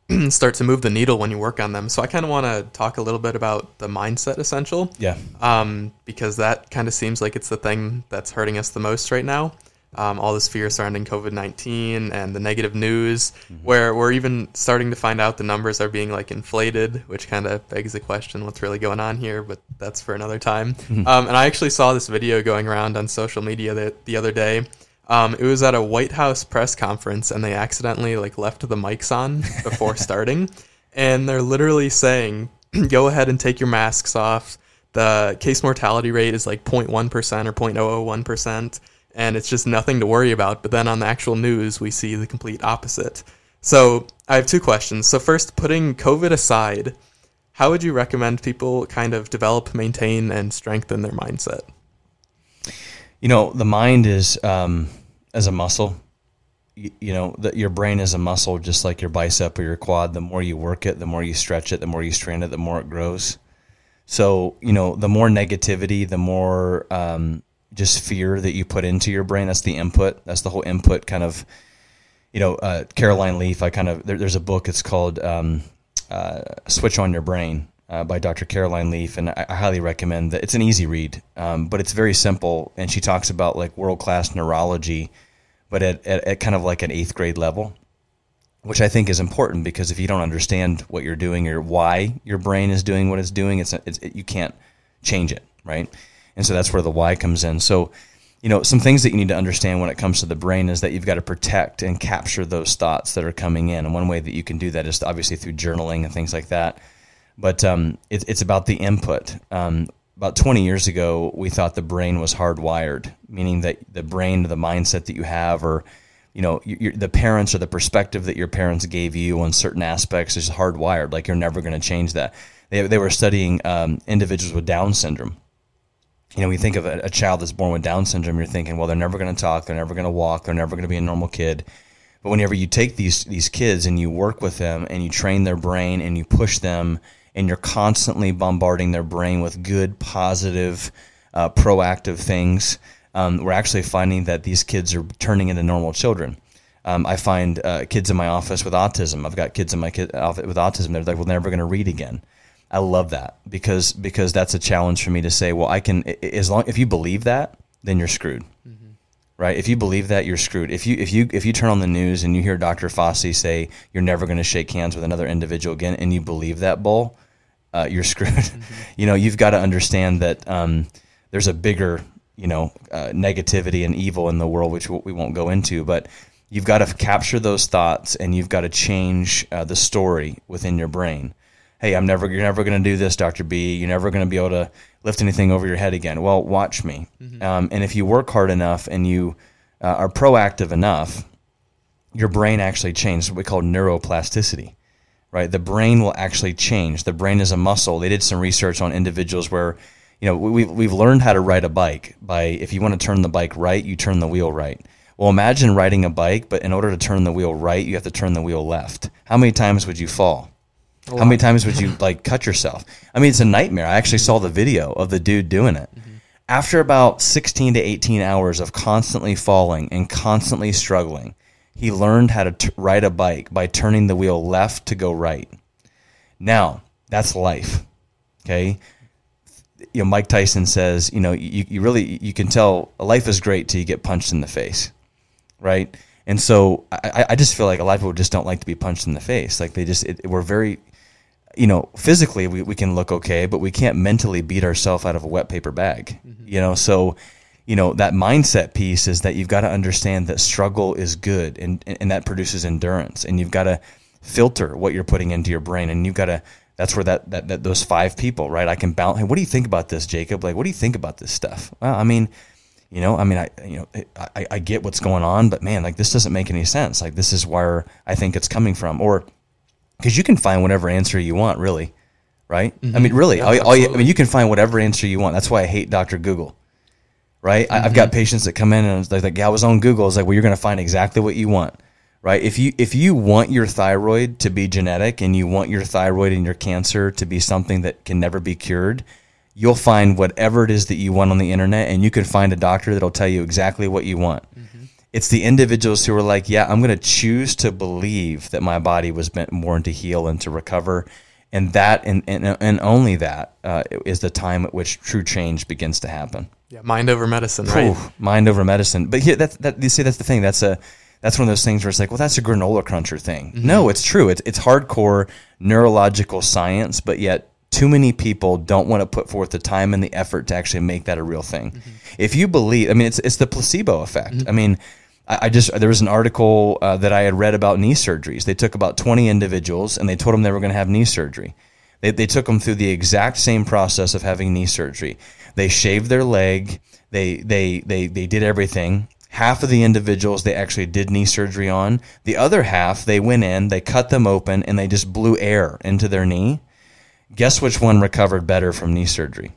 start to move the needle when you work on them. So I kind of want to talk a little bit about the mindset essential. Yeah. Um, because that kind of seems like it's the thing that's hurting us the most right now um, all this fear surrounding COVID 19 and the negative news, mm-hmm. where we're even starting to find out the numbers are being like inflated, which kind of begs the question what's really going on here, but that's for another time. Mm-hmm. Um, and I actually saw this video going around on social media the, the other day. Um, it was at a White House press conference, and they accidentally like left the mics on before starting, and they're literally saying, "Go ahead and take your masks off." The case mortality rate is like 0.1% or 0.001%. and it's just nothing to worry about. But then on the actual news, we see the complete opposite. So I have two questions. So first, putting COVID aside, how would you recommend people kind of develop, maintain, and strengthen their mindset? You know, the mind is um, as a muscle. You, know, that your brain is a muscle, just like your bicep or your quad. The more you work it, the more you stretch it, the more you strain it, the more it grows. So, you know, the more negativity, the more um, just fear that you put into your brain. That's the input. That's the whole input kind of. You know, uh, Caroline Leaf. I kind of there, there's a book. It's called um, uh, "Switch on Your Brain" uh, by Dr. Caroline Leaf, and I, I, highly recommend that. It's an easy read, um, but it's very simple, and she talks about like world class neurology, but at, at, at kind of like an eighth grade level which I think is important because if you don't understand what you're doing or why your brain is doing what it's doing, it's, it's it, you can't change it, right? And so that's where the why comes in. So, you know, some things that you need to understand when it comes to the brain is that you've got to protect and capture those thoughts that are coming in. And one way that you can do that is obviously through journaling and things like that. But um, it, it's about the input. Um, about 20 years ago, we thought the brain was hardwired, meaning that the brain, the mindset that you have, or you know, the parents or the perspective that your parents gave you on certain aspects is hardwired. Like you're never going to change that. They, they were studying um, individuals with Down syndrome. You know, when you think of a, a child that's born with Down syndrome, you're thinking, well, they're never going to talk, they're never going to walk, they're never going to be a normal kid. But whenever you take these these kids and you work with them and you train their brain and you push them and you're constantly bombarding their brain with good, positive, uh, proactive things, um, we're actually finding that these kids are turning into normal children. Um, I find uh, kids in my office with autism. I've got kids in my office with autism. They're like, "Well, they're never going to read again." I love that because because that's a challenge for me to say. Well, I can as long if you believe that, then you're screwed, mm-hmm. right? If you believe that, you're screwed. If you if you if you turn on the news and you hear Dr. Fauci say you're never going to shake hands with another individual again, and you believe that bull, uh, you're screwed. Mm-hmm. you know, you've got to understand that um, there's a bigger you know uh, negativity and evil in the world, which we won't go into, but you've got to capture those thoughts and you've got to change uh, the story within your brain. Hey, I'm never you're never going to do this, Doctor B. You're never going to be able to lift anything over your head again. Well, watch me. Mm-hmm. Um, and if you work hard enough and you uh, are proactive enough, your brain actually changes. What we call neuroplasticity. Right, the brain will actually change. The brain is a muscle. They did some research on individuals where you know, we've, we've learned how to ride a bike by if you want to turn the bike right, you turn the wheel right. Well, imagine riding a bike, but in order to turn the wheel right, you have to turn the wheel left. How many times would you fall? How many times would you like cut yourself? I mean, it's a nightmare. I actually saw the video of the dude doing it. Mm-hmm. After about 16 to 18 hours of constantly falling and constantly struggling, he learned how to t- ride a bike by turning the wheel left to go right. Now, that's life. Okay? you know, Mike Tyson says, you know, you, you really you can tell life is great till you get punched in the face, right? And so I, I just feel like a lot of people just don't like to be punched in the face. Like they just it, we're very, you know, physically we, we can look okay, but we can't mentally beat ourselves out of a wet paper bag. Mm-hmm. You know, so you know that mindset piece is that you've got to understand that struggle is good and and that produces endurance, and you've got to filter what you're putting into your brain, and you've got to that's where that, that, that those five people, right? I can bounce. Hey, what do you think about this, Jacob? Like, what do you think about this stuff? Well, I mean, you know, I mean, I, you know, I, I get what's going on, but man, like this doesn't make any sense. Like this is where I think it's coming from, or because you can find whatever answer you want, really, right? Mm-hmm. I mean, really, yeah, all, all you, I mean, you can find whatever answer you want. That's why I hate Doctor Google, right? Mm-hmm. I, have got patients that come in and they're like, "Yeah, I was on Google." It's like, well, you're going to find exactly what you want right? If you if you want your thyroid to be genetic and you want your thyroid and your cancer to be something that can never be cured, you'll find whatever it is that you want on the internet and you can find a doctor that'll tell you exactly what you want. Mm-hmm. It's the individuals who are like, yeah, I'm going to choose to believe that my body was meant born to heal and to recover. And that and, and, and only that uh, is the time at which true change begins to happen. Yeah, mind over medicine, right? Ooh, mind over medicine. But here, that's that. You see, that's the thing. That's a that's one of those things where it's like, well, that's a granola cruncher thing. Mm-hmm. No, it's true. It's, it's hardcore neurological science, but yet too many people don't want to put forth the time and the effort to actually make that a real thing. Mm-hmm. If you believe, I mean, it's, it's the placebo effect. Mm-hmm. I mean, I, just, there was an article uh, that I had read about knee surgeries. They took about 20 individuals and they told them they were going to have knee surgery. They, they took them through the exact same process of having knee surgery. They shaved their leg, They they they they did everything. Half of the individuals they actually did knee surgery on. The other half they went in, they cut them open, and they just blew air into their knee. Guess which one recovered better from knee surgery?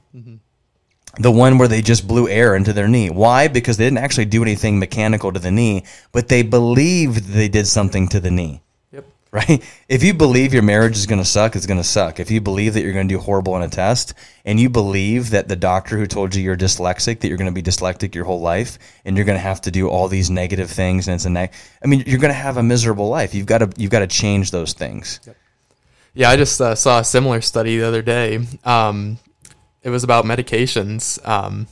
The one where they just blew air into their knee. Why? Because they didn't actually do anything mechanical to the knee, but they believed they did something to the knee. Yep. Right? If you believe your marriage is going to suck, it's going to suck. If you believe that you're going to do horrible on a test, and you believe that the doctor who told you you're dyslexic, that you're going to be dyslexic your whole life, and you're going to have to do all these negative things, and it's a neg- I mean, you're going to have a miserable life. You've got to you've got to change those things. Yep. Yeah, I just uh, saw a similar study the other day. Um, it was about medications. Um,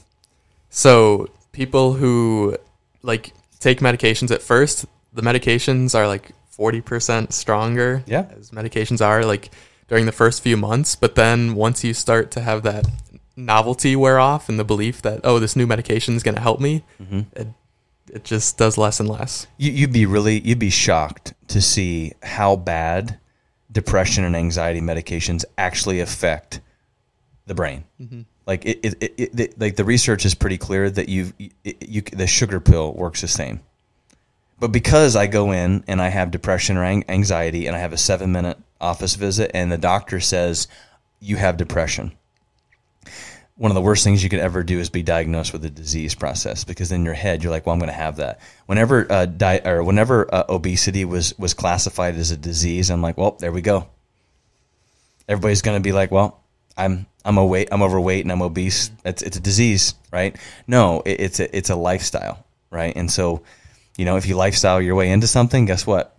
so people who like take medications at first, the medications are like forty percent stronger. Yeah. as medications are like during the first few months. But then once you start to have that novelty wear off and the belief that oh this new medication is going to help me, it it just does less and less. You, you'd be really you'd be shocked to see how bad depression and anxiety medications actually affect the brain. Like it, it, it, it, like the research is pretty clear that you you the sugar pill works the same. But because I go in and I have depression or anxiety and I have a 7 minute office visit and the doctor says you have depression. One of the worst things you could ever do is be diagnosed with a disease process because in your head you're like, well, I'm going to have that. Whenever uh, di- or whenever uh, obesity was was classified as a disease, I'm like, well, there we go everybody's going to be like, well, I'm I'm overweight, I'm overweight, and I'm obese. It's it's a disease, right? No, it, it's a it's a lifestyle, right? And so, you know, if you lifestyle your way into something, guess what?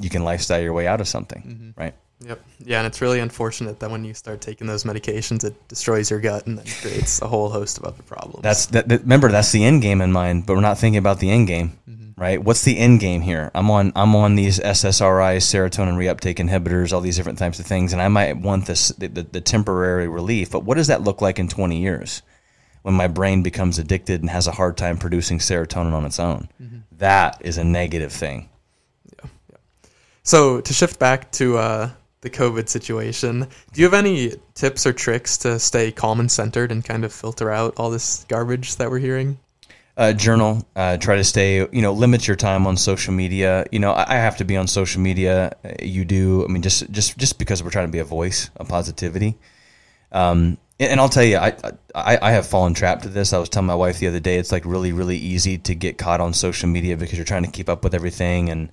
You can lifestyle your way out of something, mm-hmm. right? Yep. Yeah, and it's really unfortunate that when you start taking those medications, it destroys your gut and then creates a whole host of other problems. That's that, that- remember that's the end game in mind, but we're not thinking about the end game, mm-hmm. Right? What's the end game here? I'm on I'm on these SSRIs, serotonin reuptake inhibitors, all these different types of things, and I might want this the, the, the temporary relief, but what does that look like in 20 years when my brain becomes addicted and has a hard time producing serotonin on its own? That is a negative thing. Yeah. so to shift back to uh, the COVID situation, do you have any tips or tricks to stay calm and centered and kind of filter out all this garbage that we're hearing? Uh, journal. Uh, try to stay, you know, limit your time on social media. You know, I, I have to be on social media. Uh, You do. I mean, just just just because we're trying to be a voice of positivity. Um, and, and I'll tell you, I, I I have fallen trapped to this. I was telling my wife the other day, it's like really really easy to get caught on social media because you're trying to keep up with everything and.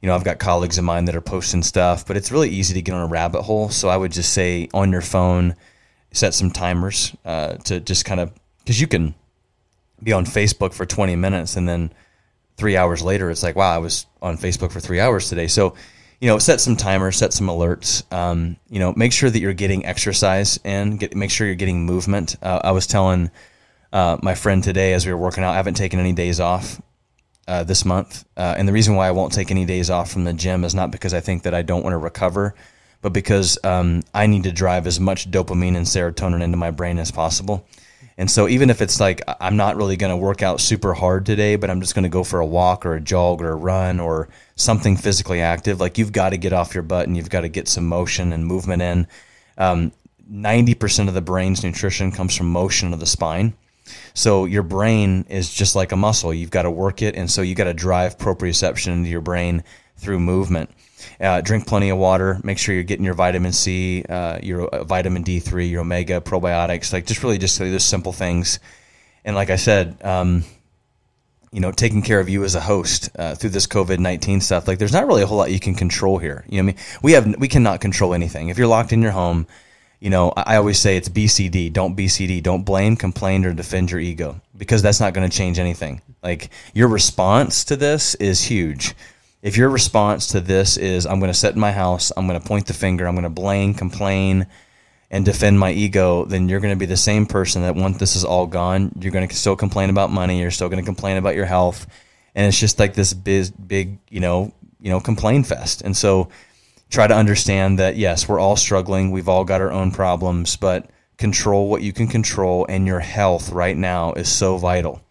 You know, I've got colleagues of mine that are posting stuff, but it's really easy to get on a rabbit hole. So I would just say on your phone, set some timers uh, to just kind of because you can be on Facebook for 20 minutes and then three hours later it's like wow I was on Facebook for three hours today so you know set some timers set some alerts um, you know make sure that you're getting exercise and get make sure you're getting movement uh, I was telling uh, my friend today as we were working out I haven't taken any days off uh, this month. Uh, and the reason why I won't take any days off from the gym is not because I think that I don't want to recover, but because um, I need to drive as much dopamine and serotonin into my brain as possible. And so even if it's like I'm not really going to work out super hard today, but I'm just going to go for a walk or a jog or a run or something physically active, like you've got to get off your butt and you've got to get some motion and movement in. Um, 90% of the brain's nutrition comes from motion of the spine. So your brain is just like a muscle. You've got to work it, and so you got to drive proprioception into your brain through movement. Uh, drink plenty of water. Make sure you're getting your vitamin C, uh, your uh, vitamin D3, your omega probiotics. Like just really just those simple things. And like I said, um, you know, taking care of you as a host uh, through this COVID nineteen stuff. Like, there's not really a whole lot you can control here. You know, I mean, we have we cannot control anything. If you're locked in your home, you know, I always say it's BCD. Don't BCD. Don't blame, complain, or defend your ego because that's not going to change anything. Like your response to this is huge. If your response to this is, I'm going to sit in my house, I'm going to point the finger, I'm going to blame, complain, and defend my ego, then you're going to be the same person that once this is all gone, you're going to still complain about money, you're still going to complain about your health, and it's just like this big, big, you know, you know, complain fest. And so, try to understand that yes, we're all struggling, we've all got our own problems, but control what you can control, and your health right now is so vital.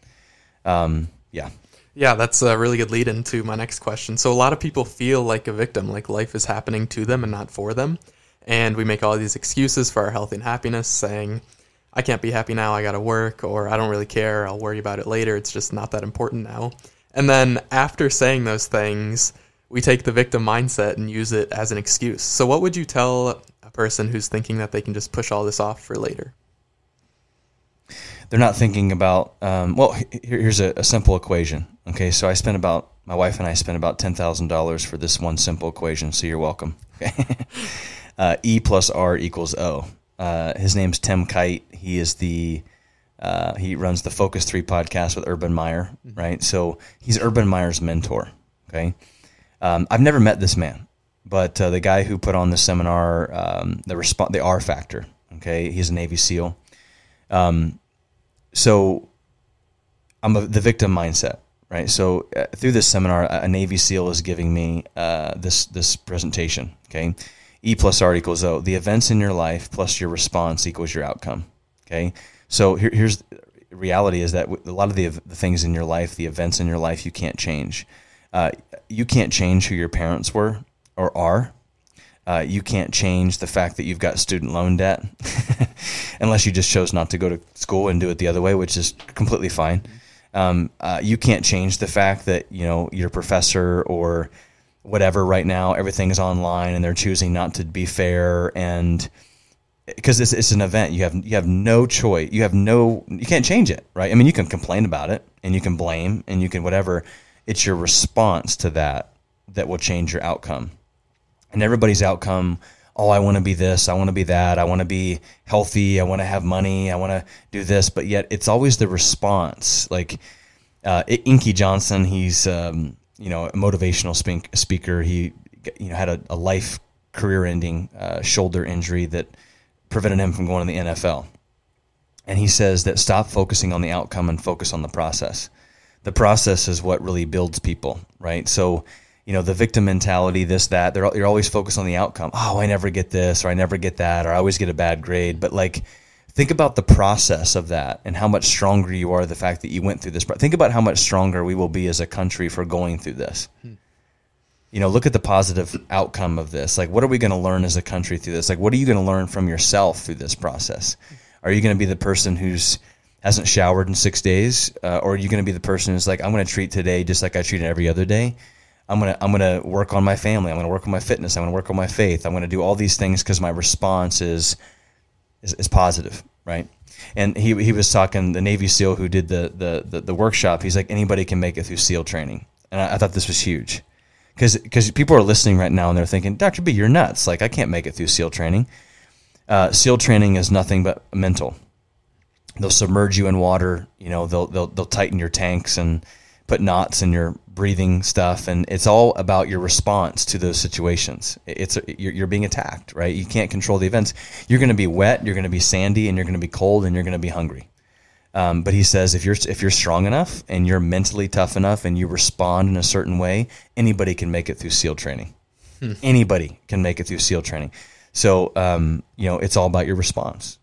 Um, yeah. Yeah, that's a really good lead into my next question. So, a lot of people feel like a victim, like life is happening to them and not for them. And we make all these excuses for our health and happiness, saying, I can't be happy now. I got to work, or I don't really care. I'll worry about it later. It's just not that important now. And then after saying those things, we take the victim mindset and use it as an excuse. So, what would you tell a person who's thinking that they can just push all this off for later? They're not thinking about, um, well, here's a, a simple equation. Okay, so I spent about, my wife and I spent about $10,000 for this one simple equation, so you're welcome. uh, e plus R equals O. Uh, his name's Tim Kight. He is the uh, he runs the Focus Three podcast with Urban Meyer, mm-hmm. right? So he's Urban Meyer's mentor. Okay, um, I've never met this man, but uh, the guy who put on the seminar, um, the resp- the R factor. Okay, he's a Navy SEAL. Um, so I'm a, the victim mindset, right? So uh, through this seminar, a Navy SEAL is giving me uh, this this presentation. Okay, E plus R equals O. The events in your life plus your response equals your outcome. Okay. So here, here's reality is that a lot of the, the things in your life, the events in your life, you can't change. Uh, you can't change who your parents were or are. Uh, you can't change the fact that you've got student loan debt unless you just chose not to go to school and do it the other way, which is completely fine. Um, uh, you can't change the fact that you know your professor or whatever right now everything's online and they're choosing not to be fair and because it's, it's an event. You have you have no choice. You have no you can't change it right? I mean you can complain about it and you can blame and you can whatever. It's your response to that that will change your outcome. And everybody's outcome oh i want to be this i want to be that i want to be healthy i want to have money i want to do this but yet it's always the response like uh, inky johnson he's um, you know, a motivational speak, speaker. He, you know, had a, a life career-ending uh, shoulder injury that prevented him from going to the NFL. And he says that stop focusing on the outcome and focus on the process. The process is what really builds people, right? So, you know, the victim mentality, this, that, they're, you're always focused on the outcome. Oh, I never get this, or I never get that, or I always get a bad grade. But like, think about the process of that and how much stronger you are the fact that you went through this think about how much stronger we will be as a country for going through this hmm. you know look at the positive outcome of this like what are we going to learn as a country through this like what are you going to learn from yourself through this process are you going to be the person who's hasn't showered in six days uh, or are you going to be the person who's like i'm going to treat today just like i treat every other day i'm to i'm to work on my family i'm to work on my fitness i'm to work on my faith i'm to do all these things because my response is is, is positive, right? And he he was talking the Navy SEAL who did the, the the, the workshop. He's like anybody can make it through SEAL training, and I, I thought this was huge because because people are listening right now and they're thinking, Doctor B, you're nuts. Like I can't make it through SEAL training. Uh, SEAL training is nothing but mental. They'll submerge you in water. You know, they'll they'll they'll tighten your tanks and put knots in your breathing stuff, and it's all about your response to those situations. It's you're, you're being attacked, right? You can't control the events. You're going to be wet, you're going to be sandy, and you're going to be cold, and you're going to be hungry. Um, but he says if you're if you're strong enough and you're mentally tough enough and you respond in a certain way, anybody can make it through SEAL training. Hmm. Anybody can make it through SEAL training. So um, you know it's all about your response.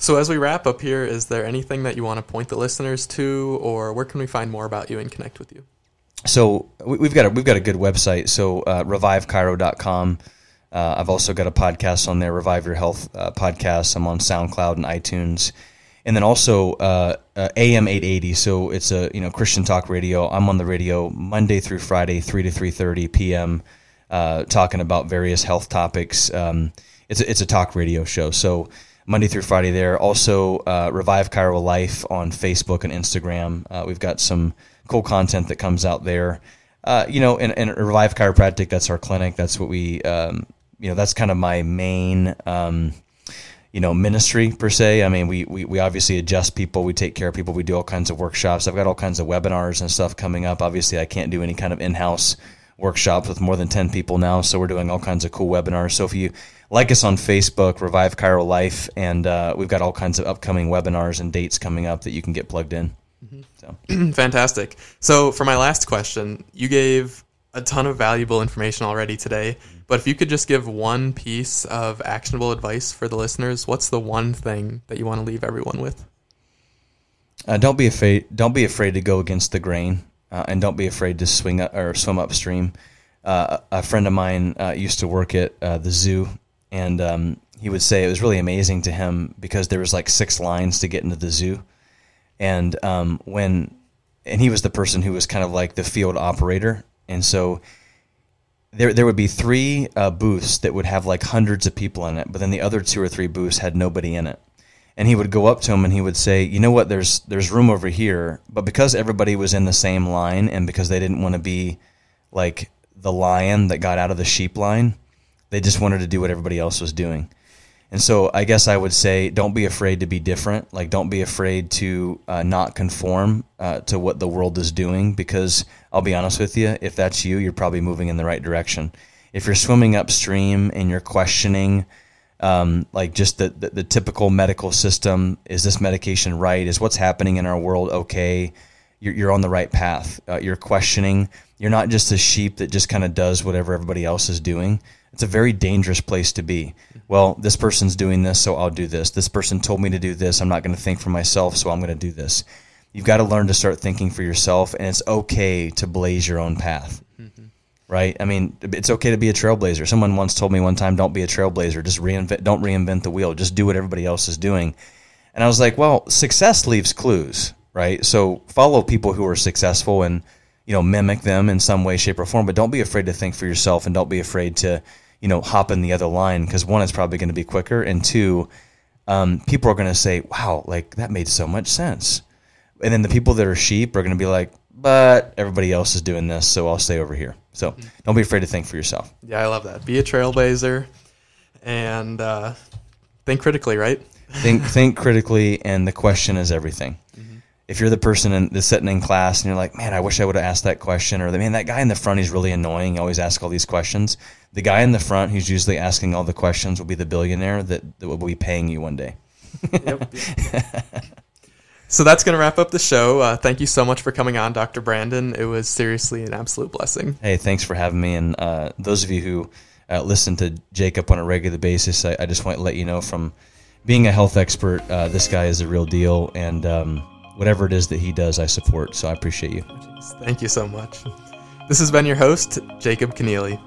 So, as we wrap up here, is there anything that you want to point the listeners to, or where can we find more about you and connect with you? So, we've got a, we've got a good website. So, uh, revivechiro.com. Uh, I've also got a podcast on there, Revive Your Health uh, podcast. I'm on SoundCloud and iTunes, and then also uh, uh, AM 880. So it's a you know Christian talk radio. I'm on the radio Monday through Friday, three to three thirty p.m. Uh, talking about various health topics. Um, it's a, it's a talk radio show. So Monday through Friday there. Also, uh, Revive Chiro Life on Facebook and Instagram. Uh, we've got some cool content that comes out there. Uh, you know, and, and, Revive Chiropractic, that's our clinic. That's what we, um, you know, that's kind of my main, um, you know, ministry per se. I mean, we, we, we obviously adjust people, we take care of people, we do all kinds of workshops. I've got all kinds of webinars and stuff coming up. Obviously, I can't do any kind of in house workshops with more than 10 people now. So we're doing all kinds of cool webinars. So if you, like us on Facebook, Revive Chiro Life, and uh, we've got all kinds of upcoming webinars and dates coming up that you can get plugged in. Mm-hmm. So. Fantastic. So, for my last question, you gave a ton of valuable information already today, but if you could just give one piece of actionable advice for the listeners, what's the one thing that you want to leave everyone with? Uh, don't be afraid. Don't be afraid to go against the grain, uh, and don't be afraid to swing up, or swim upstream. Uh, a friend of mine uh, used to work at uh, the zoo and um, he would say it was really amazing to him because there was like six lines to get into the zoo, and um, when and he was the person who was kind of like the field operator, and so there there would be three uh, booths that would have like hundreds of people in it, but then the other two or three booths had nobody in it. And he would go up to him and he would say, "You know what? There's there's room over here, but because everybody was in the same line and because they didn't want to be like the lion that got out of the sheep line, they just wanted to do what everybody else was doing." And so I guess I would say don't be afraid to be different. Like don't be afraid to uh, not conform uh, to what the world is doing because I'll be honest with you, if that's you, you're probably moving in the right direction. If you're swimming upstream and you're questioning um, like just the, the, the typical medical system, is this medication right? Is what's happening in our world okay? You're, you're on the right path. Uh, you're questioning. You're not just a sheep that just kind of does whatever everybody else is doing it's a very dangerous place to be. Well, this person's doing this, so I'll do this. This person told me to do this. I'm not going to think for myself, so I'm going to do this. You've got to learn to start thinking for yourself, and it's okay to blaze your own path. Right? I mean, it's okay to be a trailblazer. Someone once told me one time, "Don't be a trailblazer. Just reinvent. Don't reinvent the wheel. Just do what everybody else is doing." And I was like, "Well, success leaves clues, right? So follow people who are successful and." you know, mimic them in some way, shape, or form. But don't be afraid to think for yourself, and don't be afraid to, you know, hop in the other line because one, is probably going to be quicker, and two, um, people are going to say, "Wow, like that made so much sense." And then the people that are sheep are going to be like, "But everybody else is doing this, so I'll stay over here." So mm-hmm. don't be afraid to think for yourself. Yeah, I love that. Be a trailblazer, and uh, think critically, right? think think critically, and the question is everything if you're the person in, that's sitting in class and you're like, man, I wish I would have asked that question, or the man, that guy in the front, he's really annoying. He always asks all these questions. The guy in the front who's usually asking all the questions will be the billionaire that, that will be paying you one day. yep. so that's going to wrap up the show. Uh, thank you so much for coming on, Dr. Brandon. It was seriously an absolute blessing. Hey, thanks for having me. And uh, those of you who uh, listen to Jacob on a regular basis, I, I, just want to let you know from being a health expert, uh, this guy is a real deal. And, um, whatever it is that he does, I support. So I appreciate you. Thank you so much. This has been your host, Jacob Keneally.